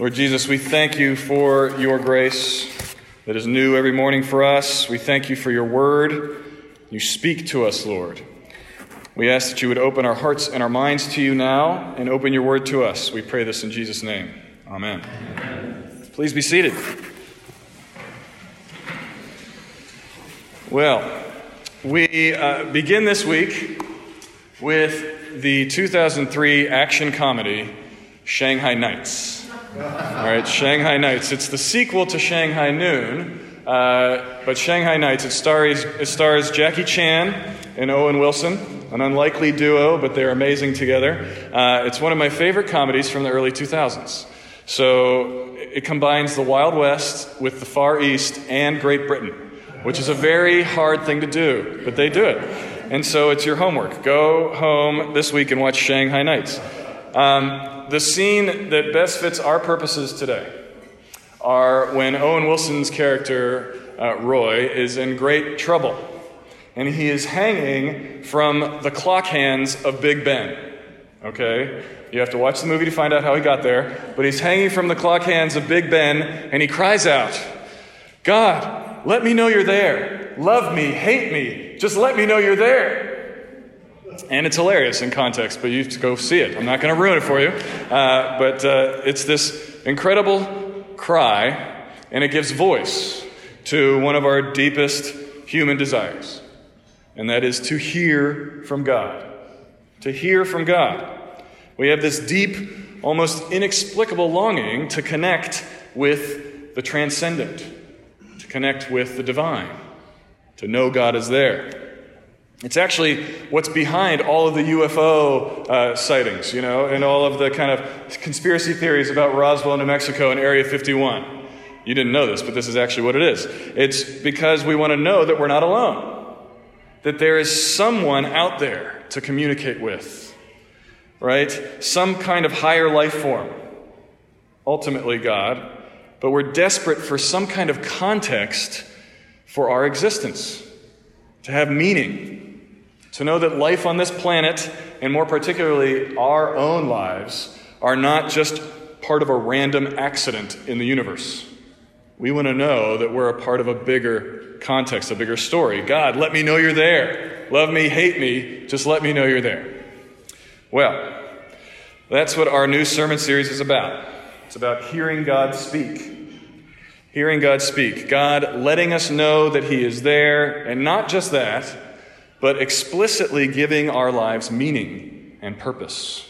Lord Jesus, we thank you for your grace that is new every morning for us. We thank you for your word. You speak to us, Lord. We ask that you would open our hearts and our minds to you now and open your word to us. We pray this in Jesus' name. Amen. Amen. Please be seated. Well, we uh, begin this week with the 2003 action comedy Shanghai Nights. All right, Shanghai Nights. It's the sequel to Shanghai Noon, uh, but Shanghai Nights. It stars, it stars Jackie Chan and Owen Wilson, an unlikely duo, but they're amazing together. Uh, it's one of my favorite comedies from the early 2000s. So it combines the Wild West with the Far East and Great Britain, which is a very hard thing to do, but they do it. And so it's your homework. Go home this week and watch Shanghai Nights. Um, the scene that best fits our purposes today are when Owen Wilson's character, uh, Roy, is in great trouble. And he is hanging from the clock hands of Big Ben. Okay? You have to watch the movie to find out how he got there. But he's hanging from the clock hands of Big Ben, and he cries out, God, let me know you're there. Love me, hate me. Just let me know you're there. And it's hilarious in context, but you have to go see it. I'm not going to ruin it for you. Uh, but uh, it's this incredible cry, and it gives voice to one of our deepest human desires, and that is to hear from God. To hear from God. We have this deep, almost inexplicable longing to connect with the transcendent, to connect with the divine, to know God is there. It's actually what's behind all of the UFO uh, sightings, you know, and all of the kind of conspiracy theories about Roswell, New Mexico, and Area 51. You didn't know this, but this is actually what it is. It's because we want to know that we're not alone, that there is someone out there to communicate with, right? Some kind of higher life form, ultimately God, but we're desperate for some kind of context for our existence, to have meaning to know that life on this planet, and more particularly our own lives, are not just part of a random accident in the universe. We want to know that we're a part of a bigger context, a bigger story. God, let me know you're there. Love me, hate me, just let me know you're there. Well, that's what our new sermon series is about. It's about hearing God speak. Hearing God speak. God letting us know that He is there, and not just that but explicitly giving our lives meaning and purpose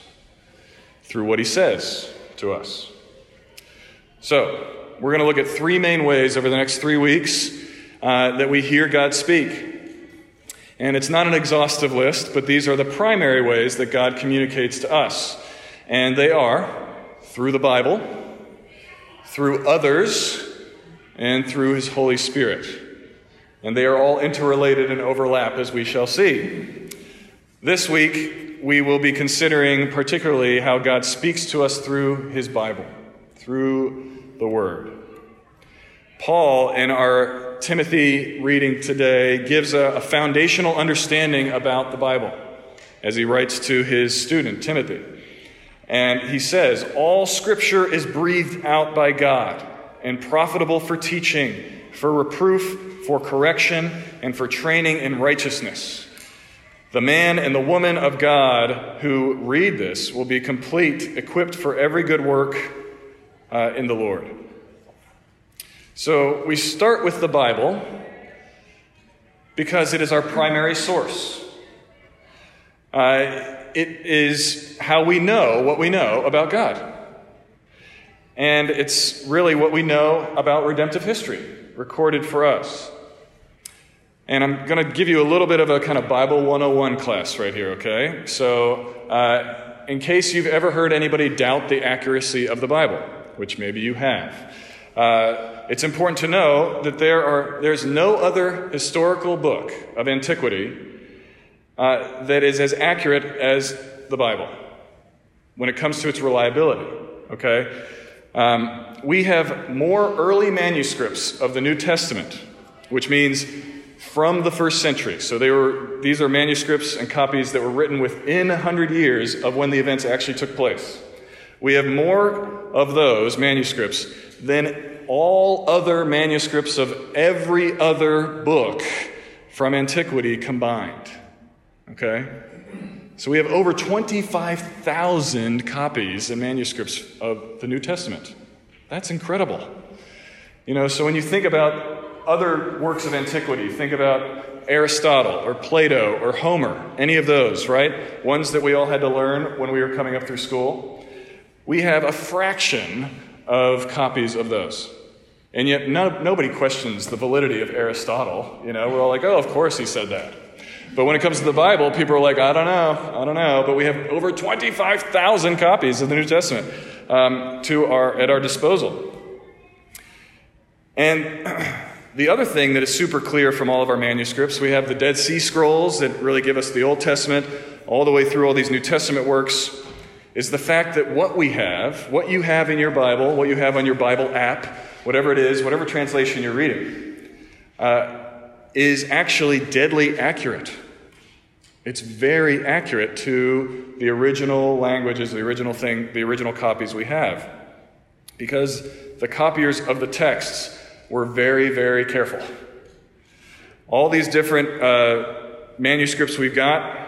through what he says to us. So, we're going to look at three main ways over the next three weeks uh, that we hear God speak. And it's not an exhaustive list, but these are the primary ways that God communicates to us. And they are through the Bible, through others, and through His Holy Spirit. And they are all interrelated and overlap, as we shall see. This week, we will be considering particularly how God speaks to us through his Bible, through the Word. Paul, in our Timothy reading today, gives a, a foundational understanding about the Bible as he writes to his student, Timothy. And he says, All scripture is breathed out by God and profitable for teaching, for reproof, for correction, and for training in righteousness. The man and the woman of God who read this will be complete, equipped for every good work uh, in the Lord. So we start with the Bible because it is our primary source. Uh, it is how we know what we know about God. And it's really what we know about redemptive history recorded for us. And I'm going to give you a little bit of a kind of Bible 101 class right here, okay? So, uh, in case you've ever heard anybody doubt the accuracy of the Bible, which maybe you have, uh, it's important to know that there are, there's no other historical book of antiquity uh, that is as accurate as the Bible when it comes to its reliability, okay? Um, we have more early manuscripts of the New Testament, which means from the first century. So they were, these are manuscripts and copies that were written within 100 years of when the events actually took place. We have more of those manuscripts than all other manuscripts of every other book from antiquity combined. Okay? So we have over 25,000 copies and manuscripts of the New Testament. That's incredible. You know, so when you think about other works of antiquity, think about Aristotle or Plato or Homer, any of those, right? Ones that we all had to learn when we were coming up through school. We have a fraction of copies of those. And yet, no, nobody questions the validity of Aristotle. You know, we're all like, oh, of course he said that. But when it comes to the Bible, people are like, I don't know, I don't know. But we have over 25,000 copies of the New Testament um, to our, at our disposal. And the other thing that is super clear from all of our manuscripts, we have the Dead Sea Scrolls that really give us the Old Testament all the way through all these New Testament works, is the fact that what we have, what you have in your Bible, what you have on your Bible app, whatever it is, whatever translation you're reading, uh, is actually deadly accurate. It's very accurate to the original languages, the original thing, the original copies we have. Because the copiers of the texts were very, very careful. All these different uh, manuscripts we've got,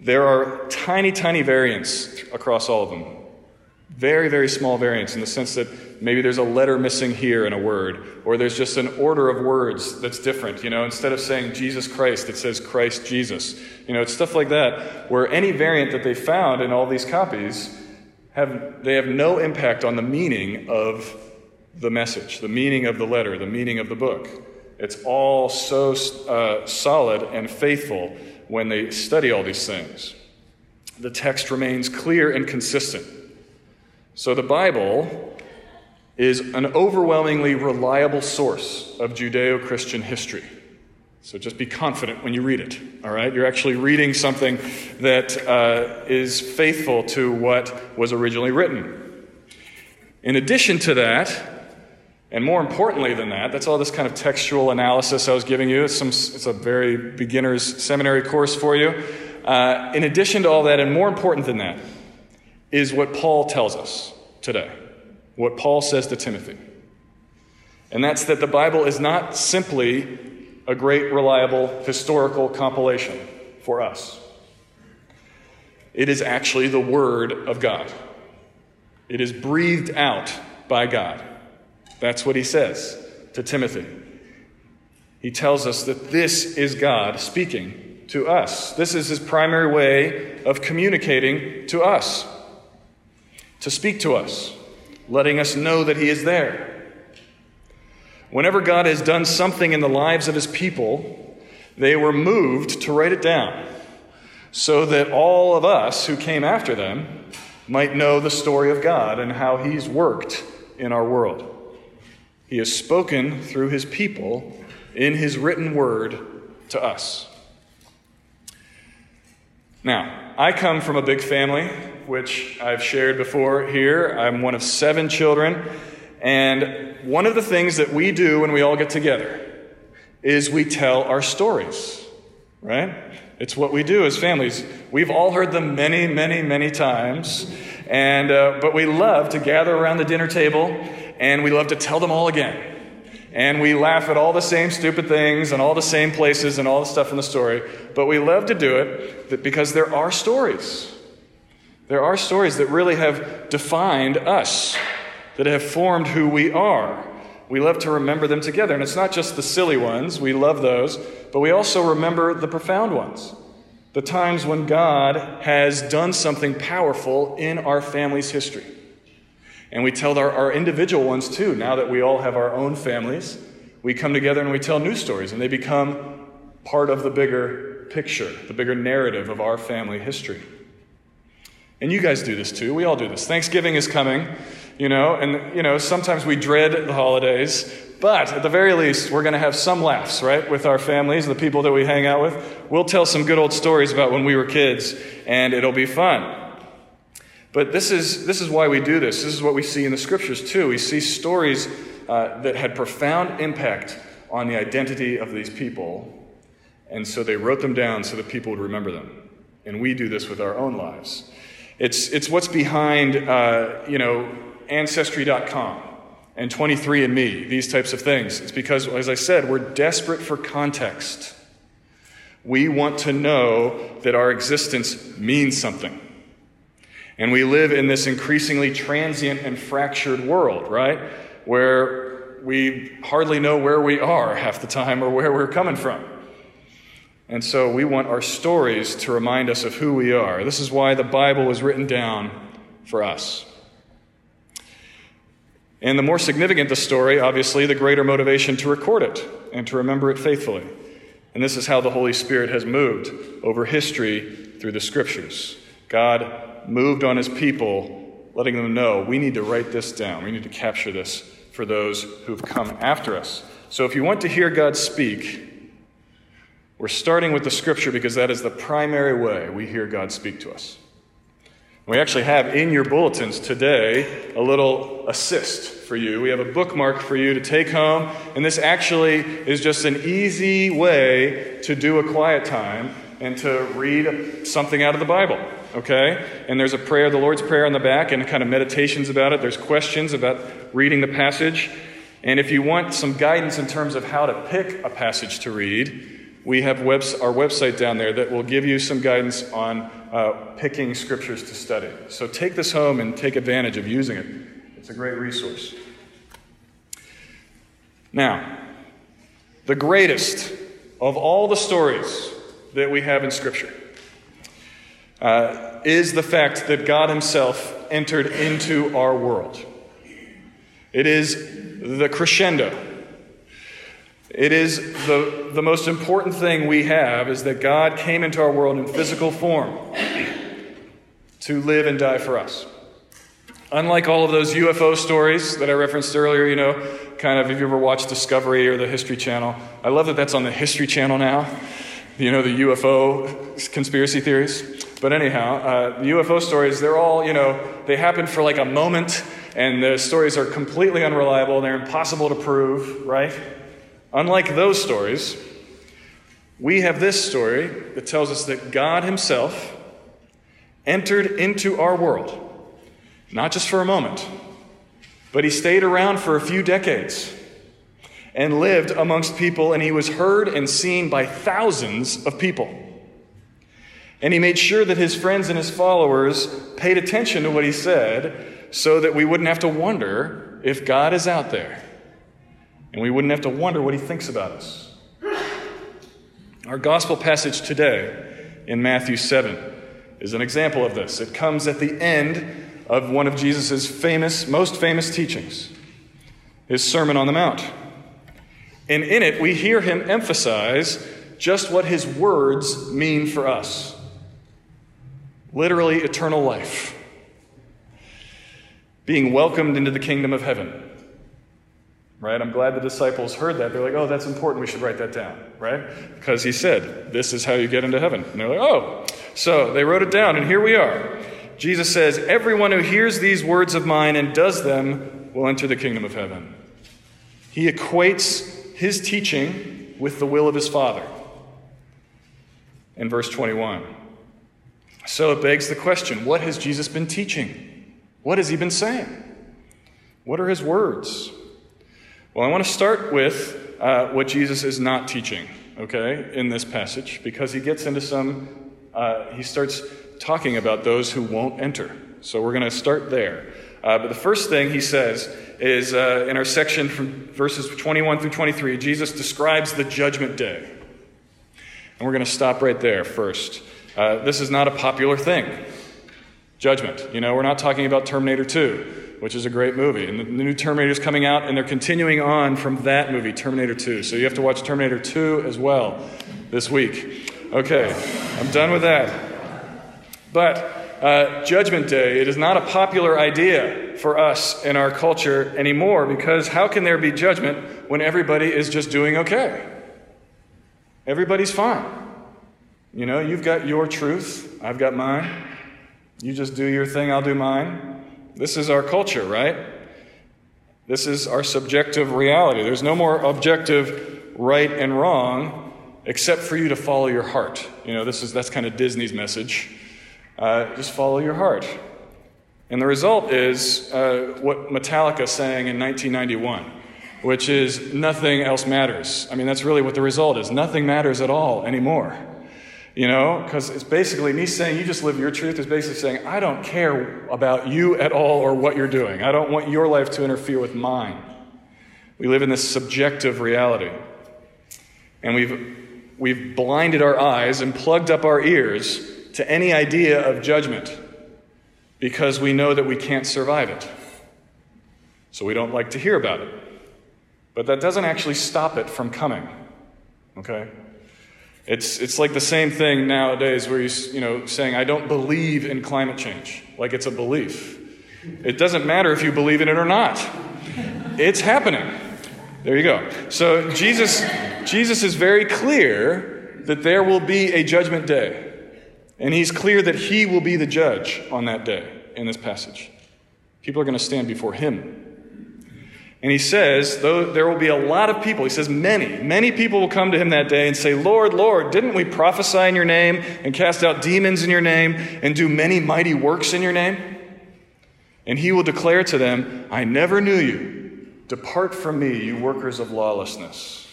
there are tiny, tiny variants across all of them. Very, very small variants in the sense that maybe there's a letter missing here in a word, or there's just an order of words that's different. You know, instead of saying Jesus Christ, it says Christ Jesus. You know, it's stuff like that, where any variant that they found in all these copies have they have no impact on the meaning of the message, the meaning of the letter, the meaning of the book. It's all so uh, solid and faithful when they study all these things. The text remains clear and consistent. So the Bible is an overwhelmingly reliable source of Judeo Christian history. So just be confident when you read it, all right? You're actually reading something that uh, is faithful to what was originally written. In addition to that, and more importantly than that, that's all this kind of textual analysis I was giving you. It's, some, it's a very beginner's seminary course for you. Uh, in addition to all that, and more important than that, is what Paul tells us today. What Paul says to Timothy. And that's that the Bible is not simply a great, reliable historical compilation for us, it is actually the Word of God. It is breathed out by God. That's what he says to Timothy. He tells us that this is God speaking to us. This is his primary way of communicating to us, to speak to us, letting us know that he is there. Whenever God has done something in the lives of his people, they were moved to write it down so that all of us who came after them might know the story of God and how he's worked in our world. He has spoken through his people in his written word to us. Now, I come from a big family, which I've shared before here. I'm one of seven children. And one of the things that we do when we all get together is we tell our stories, right? It's what we do as families. We've all heard them many, many, many times. And, uh, but we love to gather around the dinner table and we love to tell them all again. And we laugh at all the same stupid things and all the same places and all the stuff in the story. But we love to do it because there are stories. There are stories that really have defined us, that have formed who we are. We love to remember them together. And it's not just the silly ones, we love those, but we also remember the profound ones. The times when God has done something powerful in our family's history. And we tell our, our individual ones too. Now that we all have our own families, we come together and we tell new stories, and they become part of the bigger picture, the bigger narrative of our family history. And you guys do this too. We all do this. Thanksgiving is coming, you know, and, you know, sometimes we dread the holidays, but at the very least, we're going to have some laughs, right, with our families, the people that we hang out with. We'll tell some good old stories about when we were kids, and it'll be fun. But this is, this is why we do this. This is what we see in the scriptures, too. We see stories uh, that had profound impact on the identity of these people. And so they wrote them down so that people would remember them. And we do this with our own lives. It's, it's what's behind, uh, you know, Ancestry.com and 23andMe, these types of things. It's because, as I said, we're desperate for context. We want to know that our existence means something. And we live in this increasingly transient and fractured world, right? Where we hardly know where we are half the time or where we're coming from. And so we want our stories to remind us of who we are. This is why the Bible was written down for us. And the more significant the story, obviously, the greater motivation to record it and to remember it faithfully. And this is how the Holy Spirit has moved over history through the scriptures. God moved on his people, letting them know we need to write this down. We need to capture this for those who've come after us. So if you want to hear God speak, we're starting with the scripture because that is the primary way we hear God speak to us. We actually have in your bulletins today a little assist for you. We have a bookmark for you to take home, and this actually is just an easy way to do a quiet time and to read something out of the Bible, okay? And there's a prayer, the Lord's Prayer on the back, and kind of meditations about it. There's questions about reading the passage. And if you want some guidance in terms of how to pick a passage to read, we have webs- our website down there that will give you some guidance on uh, picking scriptures to study. So take this home and take advantage of using it. It's a great resource. Now, the greatest of all the stories that we have in Scripture uh, is the fact that God Himself entered into our world. It is the crescendo it is the, the most important thing we have is that God came into our world in physical form to live and die for us. Unlike all of those UFO stories that I referenced earlier, you know, kind of if you ever watched Discovery or the History Channel, I love that that's on the History Channel now. You know, the UFO conspiracy theories. But anyhow, uh, the UFO stories, they're all, you know, they happen for like a moment, and the stories are completely unreliable, they're impossible to prove, right? Unlike those stories, we have this story that tells us that God Himself entered into our world, not just for a moment, but He stayed around for a few decades and lived amongst people, and He was heard and seen by thousands of people. And He made sure that His friends and His followers paid attention to what He said so that we wouldn't have to wonder if God is out there and we wouldn't have to wonder what he thinks about us. Our gospel passage today in Matthew 7 is an example of this. It comes at the end of one of Jesus' famous, most famous teachings, his Sermon on the Mount. And in it, we hear him emphasize just what his words mean for us literally, eternal life, being welcomed into the kingdom of heaven right? I'm glad the disciples heard that. They're like, oh, that's important. We should write that down, right? Because he said, this is how you get into heaven. And they're like, oh. So they wrote it down, and here we are. Jesus says, Everyone who hears these words of mine and does them will enter the kingdom of heaven. He equates his teaching with the will of his Father. In verse 21. So it begs the question what has Jesus been teaching? What has he been saying? What are his words? Well, I want to start with uh, what Jesus is not teaching, okay, in this passage, because he gets into some, uh, he starts talking about those who won't enter. So we're going to start there. Uh, but the first thing he says is uh, in our section from verses 21 through 23, Jesus describes the judgment day. And we're going to stop right there first. Uh, this is not a popular thing. Judgment. You know, we're not talking about Terminator 2 which is a great movie. And the, the new Terminator is coming out, and they're continuing on from that movie, Terminator 2. So you have to watch Terminator 2 as well this week. Okay, I'm done with that. But uh, Judgment Day, it is not a popular idea for us in our culture anymore because how can there be judgment when everybody is just doing okay? Everybody's fine. You know, you've got your truth, I've got mine. You just do your thing, I'll do mine. This is our culture, right? This is our subjective reality. There's no more objective right and wrong except for you to follow your heart. You know, this is that's kind of Disney's message. Uh, just follow your heart. And the result is uh, what Metallica sang in 1991, which is nothing else matters. I mean, that's really what the result is. Nothing matters at all anymore. You know, because it's basically me saying you just live your truth is basically saying I don't care about you at all or what you're doing. I don't want your life to interfere with mine. We live in this subjective reality. And we've, we've blinded our eyes and plugged up our ears to any idea of judgment because we know that we can't survive it. So we don't like to hear about it. But that doesn't actually stop it from coming. Okay? It's, it's like the same thing nowadays where you, you know, saying, I don't believe in climate change, like it's a belief. It doesn't matter if you believe in it or not. It's happening. There you go. So Jesus, Jesus is very clear that there will be a judgment day. And he's clear that he will be the judge on that day in this passage. People are going to stand before him. And he says, though there will be a lot of people, he says, many, many people will come to him that day and say, Lord, Lord, didn't we prophesy in your name and cast out demons in your name and do many mighty works in your name? And he will declare to them, I never knew you. Depart from me, you workers of lawlessness.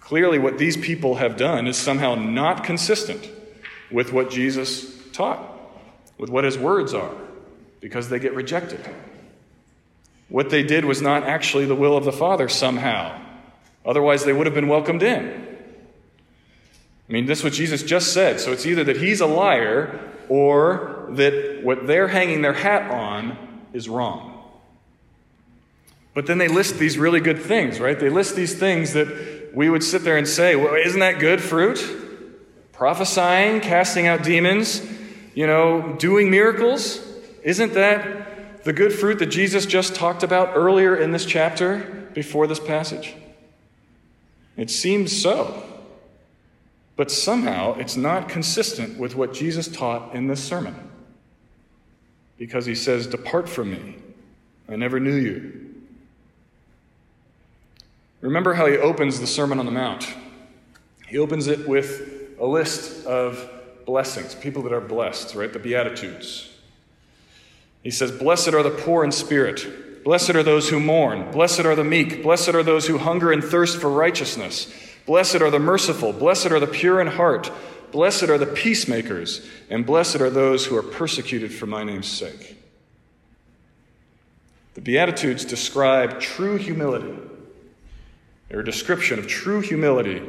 Clearly, what these people have done is somehow not consistent with what Jesus taught, with what his words are, because they get rejected. What they did was not actually the will of the Father somehow. Otherwise, they would have been welcomed in. I mean, this is what Jesus just said. So it's either that he's a liar or that what they're hanging their hat on is wrong. But then they list these really good things, right? They list these things that we would sit there and say, well, isn't that good fruit? Prophesying, casting out demons, you know, doing miracles. Isn't that the good fruit that Jesus just talked about earlier in this chapter before this passage? It seems so. But somehow it's not consistent with what Jesus taught in this sermon. Because he says, Depart from me. I never knew you. Remember how he opens the Sermon on the Mount. He opens it with a list of blessings, people that are blessed, right? The Beatitudes. He says, Blessed are the poor in spirit. Blessed are those who mourn. Blessed are the meek. Blessed are those who hunger and thirst for righteousness. Blessed are the merciful. Blessed are the pure in heart. Blessed are the peacemakers. And blessed are those who are persecuted for my name's sake. The Beatitudes describe true humility. They're a description of true humility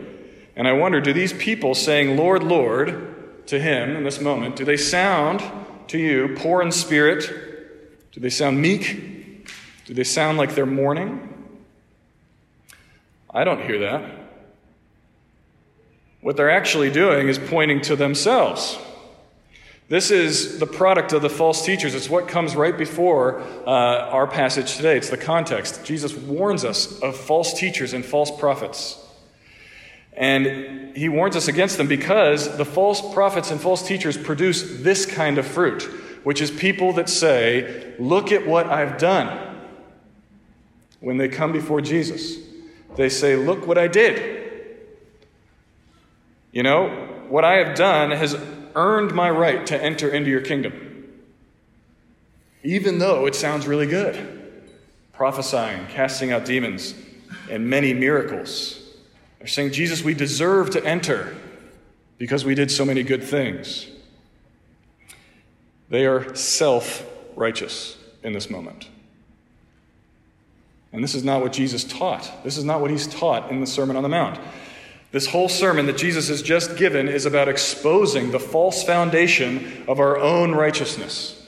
and I wonder do these people saying, Lord, Lord, to him in this moment, do they sound to you poor in spirit? Do they sound meek? Do they sound like they're mourning? I don't hear that. What they're actually doing is pointing to themselves. This is the product of the false teachers. It's what comes right before uh, our passage today. It's the context. Jesus warns us of false teachers and false prophets. And he warns us against them because the false prophets and false teachers produce this kind of fruit, which is people that say, Look at what I've done. When they come before Jesus, they say, Look what I did. You know, what I have done has earned my right to enter into your kingdom. Even though it sounds really good prophesying, casting out demons, and many miracles. They're saying, Jesus, we deserve to enter because we did so many good things. They are self righteous in this moment. And this is not what Jesus taught. This is not what he's taught in the Sermon on the Mount. This whole sermon that Jesus has just given is about exposing the false foundation of our own righteousness,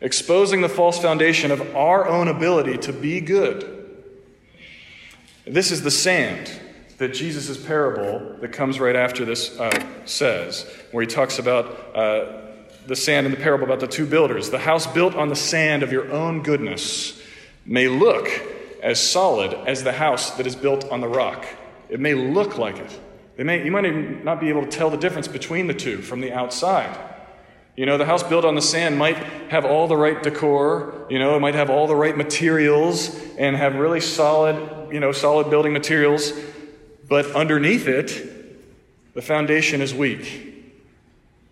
exposing the false foundation of our own ability to be good. This is the sand that Jesus' parable that comes right after this uh, says, where he talks about uh, the sand in the parable about the two builders. The house built on the sand of your own goodness may look as solid as the house that is built on the rock. It may look like it. They may, you might even not be able to tell the difference between the two from the outside. You know, the house built on the sand might have all the right decor, you know, it might have all the right materials and have really solid, you know, solid building materials, but underneath it, the foundation is weak.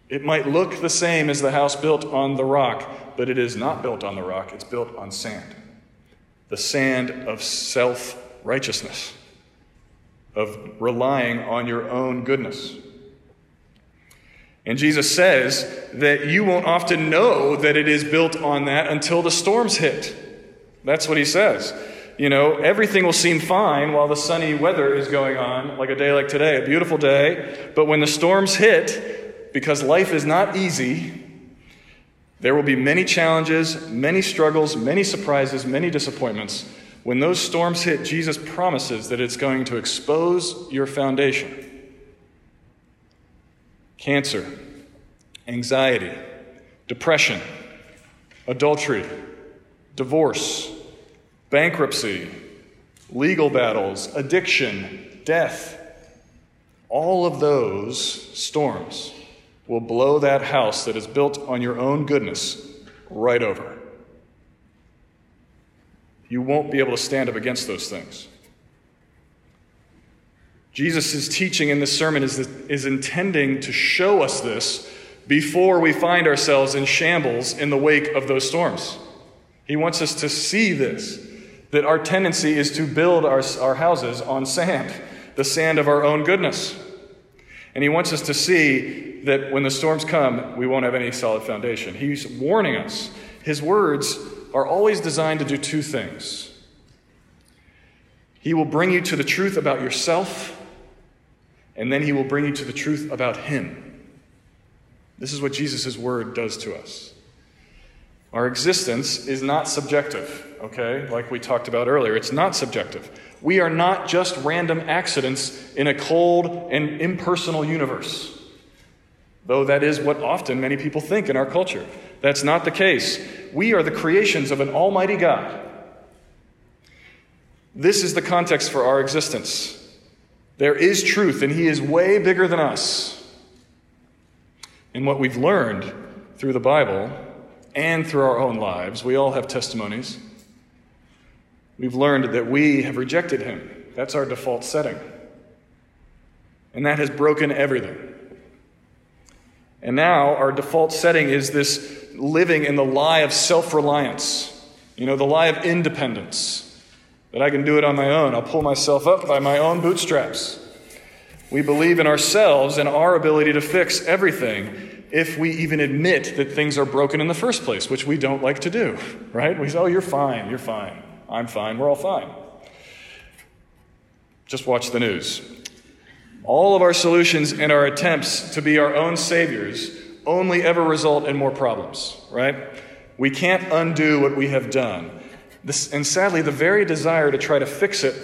It might look the same as the house built on the rock, but it is not built on the rock, it's built on sand. The sand of self righteousness, of relying on your own goodness. And Jesus says that you won't often know that it is built on that until the storms hit. That's what he says. You know, everything will seem fine while the sunny weather is going on, like a day like today, a beautiful day. But when the storms hit, because life is not easy. There will be many challenges, many struggles, many surprises, many disappointments. When those storms hit, Jesus promises that it's going to expose your foundation. Cancer, anxiety, depression, adultery, divorce, bankruptcy, legal battles, addiction, death. All of those storms will blow that house that is built on your own goodness right over. You won't be able to stand up against those things. Jesus' teaching in this sermon is, is intending to show us this before we find ourselves in shambles in the wake of those storms. He wants us to see this that our tendency is to build our, our houses on sand, the sand of our own goodness. And he wants us to see that when the storms come, we won't have any solid foundation. He's warning us. His words are always designed to do two things. He will bring you to the truth about yourself, and then he will bring you to the truth about him. This is what Jesus' word does to us. Our existence is not subjective, okay? Like we talked about earlier, it's not subjective. We are not just random accidents in a cold and impersonal universe, though that is what often many people think in our culture. That's not the case. We are the creations of an almighty God. This is the context for our existence. There is truth, and He is way bigger than us. And what we've learned through the Bible and through our own lives, we all have testimonies We've learned that we have rejected him. That's our default setting. And that has broken everything. And now our default setting is this living in the lie of self reliance, you know, the lie of independence. That I can do it on my own. I'll pull myself up by my own bootstraps. We believe in ourselves and our ability to fix everything if we even admit that things are broken in the first place, which we don't like to do, right? We say, oh, you're fine, you're fine. I'm fine, we're all fine. Just watch the news. All of our solutions and our attempts to be our own saviors only ever result in more problems, right? We can't undo what we have done. This, and sadly, the very desire to try to fix it,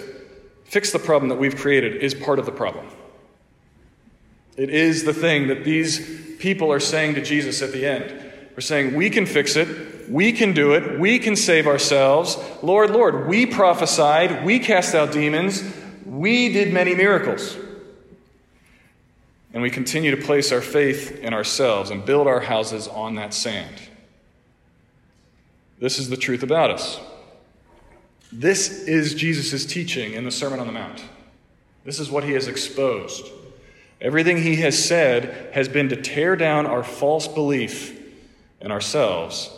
fix the problem that we've created, is part of the problem. It is the thing that these people are saying to Jesus at the end. We're saying, We can fix it. We can do it. We can save ourselves. Lord, Lord, we prophesied. We cast out demons. We did many miracles. And we continue to place our faith in ourselves and build our houses on that sand. This is the truth about us. This is Jesus' teaching in the Sermon on the Mount. This is what he has exposed. Everything he has said has been to tear down our false belief in ourselves.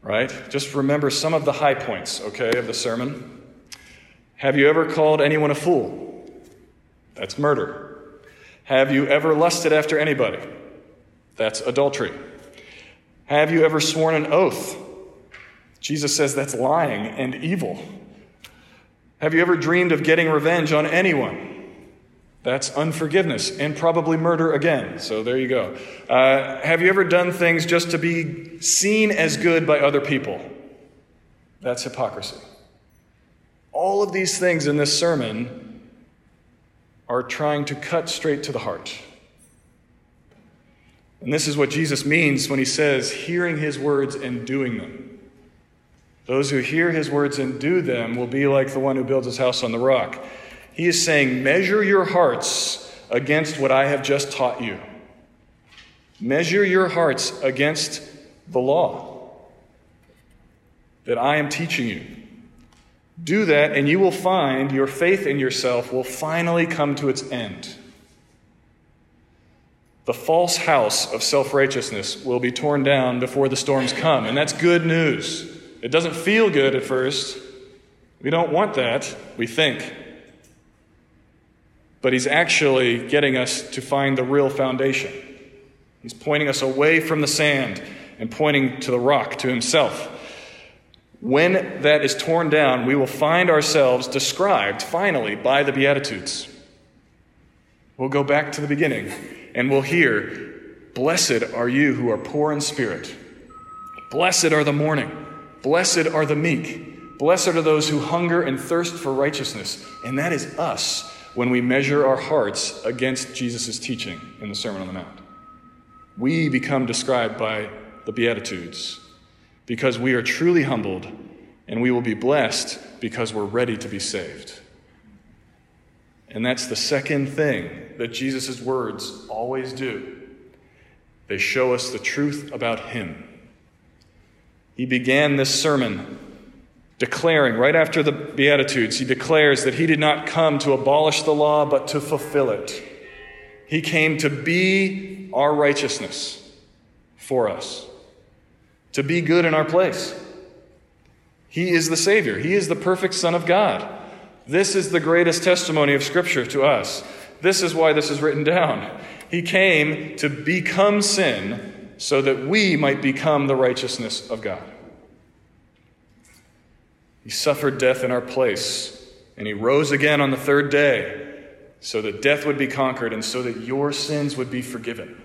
Right? Just remember some of the high points, okay, of the sermon. Have you ever called anyone a fool? That's murder. Have you ever lusted after anybody? That's adultery. Have you ever sworn an oath? Jesus says that's lying and evil. Have you ever dreamed of getting revenge on anyone? That's unforgiveness and probably murder again. So there you go. Uh, have you ever done things just to be seen as good by other people? That's hypocrisy. All of these things in this sermon are trying to cut straight to the heart. And this is what Jesus means when he says, hearing his words and doing them. Those who hear his words and do them will be like the one who builds his house on the rock. He is saying, Measure your hearts against what I have just taught you. Measure your hearts against the law that I am teaching you. Do that, and you will find your faith in yourself will finally come to its end. The false house of self righteousness will be torn down before the storms come. And that's good news. It doesn't feel good at first. We don't want that, we think. But he's actually getting us to find the real foundation. He's pointing us away from the sand and pointing to the rock, to himself. When that is torn down, we will find ourselves described finally by the Beatitudes. We'll go back to the beginning and we'll hear, Blessed are you who are poor in spirit. Blessed are the mourning. Blessed are the meek. Blessed are those who hunger and thirst for righteousness. And that is us when we measure our hearts against Jesus' teaching in the Sermon on the Mount. We become described by the Beatitudes because we are truly humbled and we will be blessed because we're ready to be saved. And that's the second thing that Jesus' words always do. They show us the truth about Him. He began this sermon declaring, right after the Beatitudes, he declares that he did not come to abolish the law, but to fulfill it. He came to be our righteousness for us, to be good in our place. He is the Savior, He is the perfect Son of God. This is the greatest testimony of Scripture to us. This is why this is written down. He came to become sin so that we might become the righteousness of God. He suffered death in our place, and he rose again on the third day so that death would be conquered and so that your sins would be forgiven.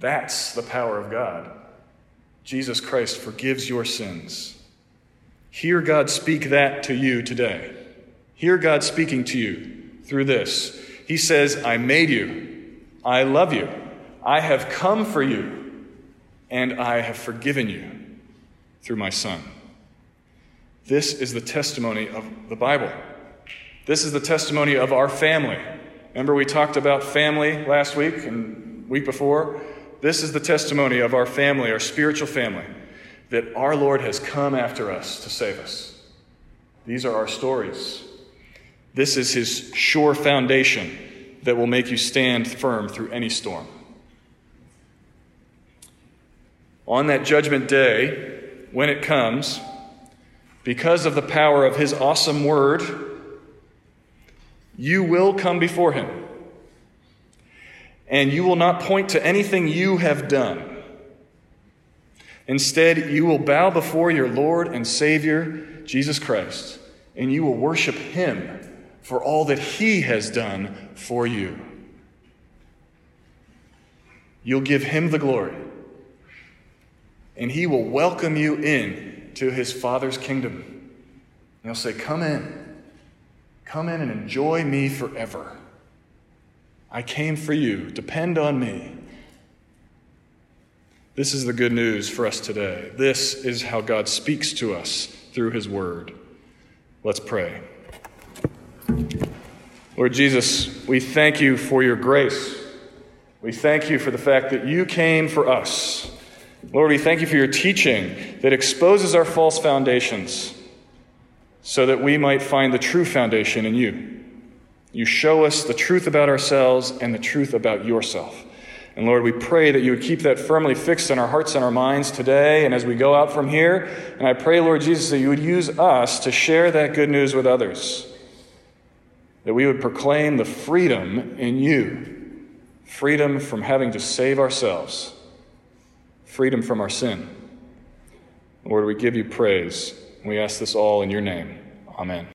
That's the power of God. Jesus Christ forgives your sins. Hear God speak that to you today. Hear God speaking to you through this. He says, I made you. I love you. I have come for you. And I have forgiven you through my Son. This is the testimony of the Bible. This is the testimony of our family. Remember, we talked about family last week and week before? This is the testimony of our family, our spiritual family, that our Lord has come after us to save us. These are our stories. This is his sure foundation that will make you stand firm through any storm. On that judgment day, when it comes, because of the power of his awesome word, you will come before him. And you will not point to anything you have done. Instead, you will bow before your Lord and Savior, Jesus Christ, and you will worship him for all that he has done for you. You'll give him the glory, and he will welcome you in to his Father's kingdom. And he'll say, Come in. Come in and enjoy me forever. I came for you. Depend on me. This is the good news for us today. This is how God speaks to us through his word. Let's pray. Lord Jesus, we thank you for your grace. We thank you for the fact that you came for us Lord, we thank you for your teaching that exposes our false foundations so that we might find the true foundation in you. You show us the truth about ourselves and the truth about yourself. And Lord, we pray that you would keep that firmly fixed in our hearts and our minds today and as we go out from here. And I pray, Lord Jesus, that you would use us to share that good news with others. That we would proclaim the freedom in you freedom from having to save ourselves freedom from our sin. Lord, we give you praise. We ask this all in your name. Amen.